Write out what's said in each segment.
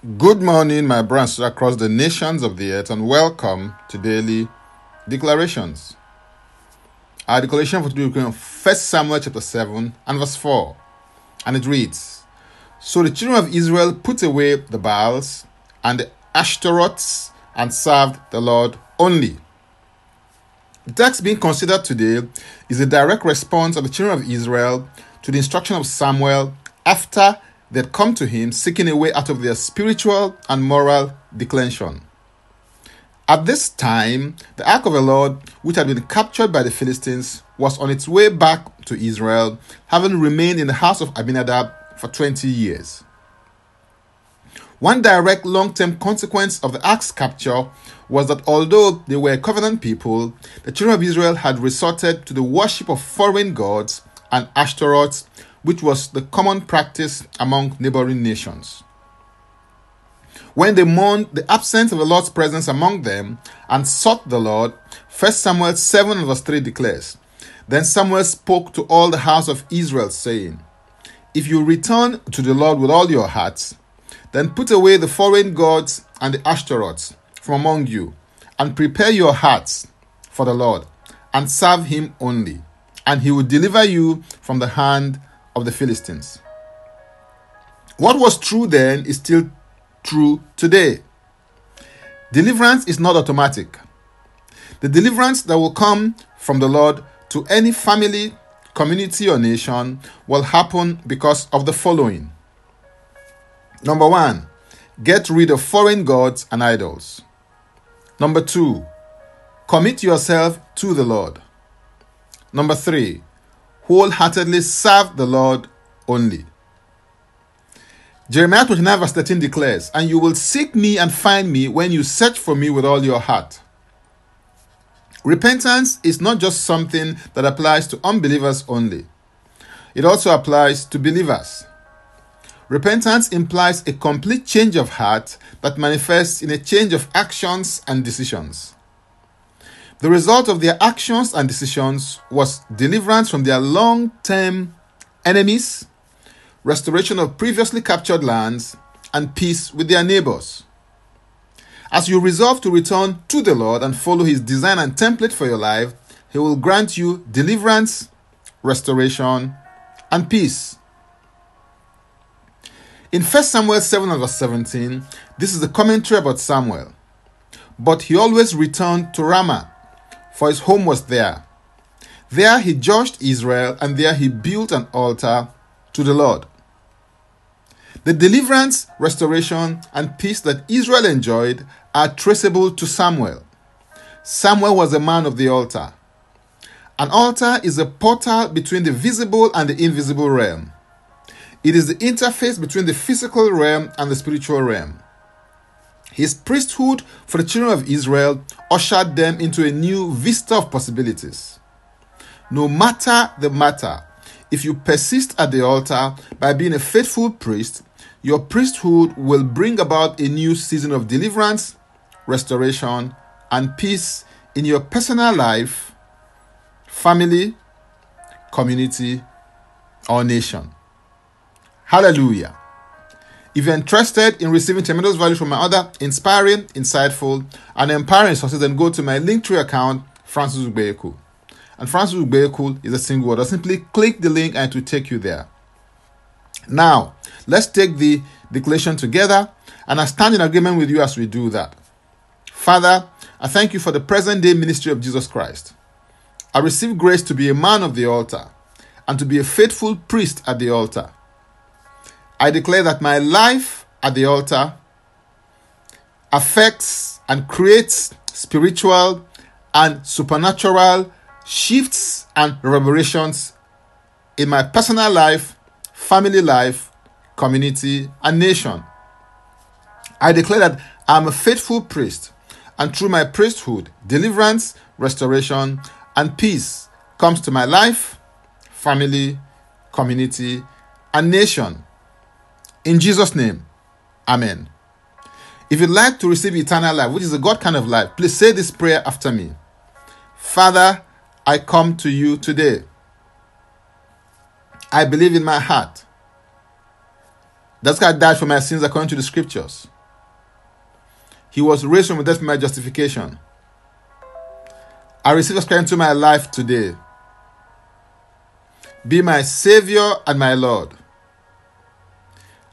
Good morning, my brothers across the nations of the earth, and welcome to daily declarations. Our declaration for today is from 1 Samuel chapter 7 and verse 4, and it reads So the children of Israel put away the Baals and the Ashtaroths and served the Lord only. The text being considered today is a direct response of the children of Israel to the instruction of Samuel after had come to him seeking a way out of their spiritual and moral declension. At this time, the ark of the Lord, which had been captured by the Philistines, was on its way back to Israel, having remained in the house of Abinadab for 20 years. One direct long term consequence of the ark's capture was that although they were a covenant people, the children of Israel had resorted to the worship of foreign gods and Ashtaroth which was the common practice among neighboring nations. When they mourned the absence of the Lord's presence among them and sought the Lord, 1 Samuel 7 verse 3 declares, Then Samuel spoke to all the house of Israel, saying, If you return to the Lord with all your hearts, then put away the foreign gods and the Ashtaroths from among you, and prepare your hearts for the Lord, and serve him only, and he will deliver you from the hand of the Philistines. What was true then is still true today. Deliverance is not automatic. The deliverance that will come from the Lord to any family, community, or nation will happen because of the following. Number one, get rid of foreign gods and idols. Number two, commit yourself to the Lord. Number three, wholeheartedly serve the Lord only. Jeremiah 29, verse 13 declares, And you will seek me and find me when you search for me with all your heart. Repentance is not just something that applies to unbelievers only, it also applies to believers. Repentance implies a complete change of heart that manifests in a change of actions and decisions. The result of their actions and decisions was deliverance from their long term enemies, restoration of previously captured lands, and peace with their neighbors. As you resolve to return to the Lord and follow His design and template for your life, He will grant you deliverance, restoration, and peace. In 1 Samuel 7 verse 17, this is the commentary about Samuel. But he always returned to Ramah for his home was there. There he judged Israel, and there he built an altar to the Lord. The deliverance, restoration, and peace that Israel enjoyed are traceable to Samuel. Samuel was a man of the altar. An altar is a portal between the visible and the invisible realm. It is the interface between the physical realm and the spiritual realm. His priesthood for the children of Israel ushered them into a new vista of possibilities. No matter the matter, if you persist at the altar by being a faithful priest, your priesthood will bring about a new season of deliverance, restoration, and peace in your personal life, family, community, or nation. Hallelujah. If you're interested in receiving tremendous value from my other inspiring, insightful, and empowering sources, then go to my Linktree account, Francis Ubeyeku. And Francis Ubeyeku is a single word. simply click the link and it will take you there. Now, let's take the declaration together, and I stand in agreement with you as we do that. Father, I thank you for the present day ministry of Jesus Christ. I receive grace to be a man of the altar and to be a faithful priest at the altar. I declare that my life at the altar affects and creates spiritual and supernatural shifts and reverberations in my personal life, family life, community, and nation. I declare that I'm a faithful priest, and through my priesthood, deliverance, restoration, and peace comes to my life, family, community, and nation. In Jesus' name, Amen. If you'd like to receive eternal life, which is a God kind of life, please say this prayer after me Father, I come to you today. I believe in my heart That guy died for my sins according to the scriptures. He was raised from the death for my justification. I receive Jesus Christ into my life today. Be my Savior and my Lord.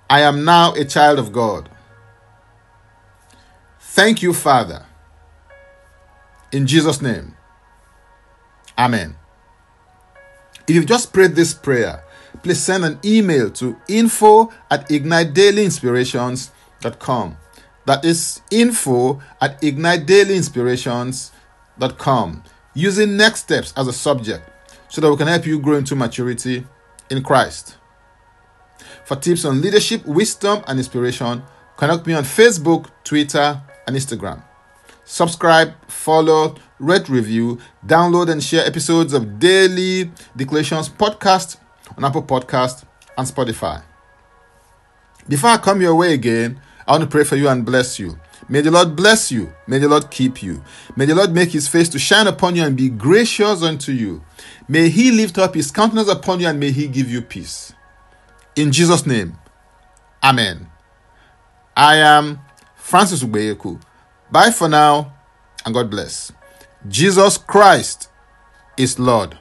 I am now a child of God. Thank you, Father. In Jesus' name. Amen. If you've just prayed this prayer, please send an email to info at ignitedailyinspirations.com. That is info at ignitedailyinspirations.com using next steps as a subject so that we can help you grow into maturity in Christ. For tips on leadership, wisdom, and inspiration, connect me on Facebook, Twitter, and Instagram. Subscribe, follow, rate, review, download, and share episodes of Daily Declarations podcast on Apple Podcast and Spotify. Before I come your way again, I want to pray for you and bless you. May the Lord bless you. May the Lord keep you. May the Lord make his face to shine upon you and be gracious unto you. May he lift up his countenance upon you and may he give you peace. In Jesus' name, Amen. I am Francis Ubeyeku. Bye for now and God bless. Jesus Christ is Lord.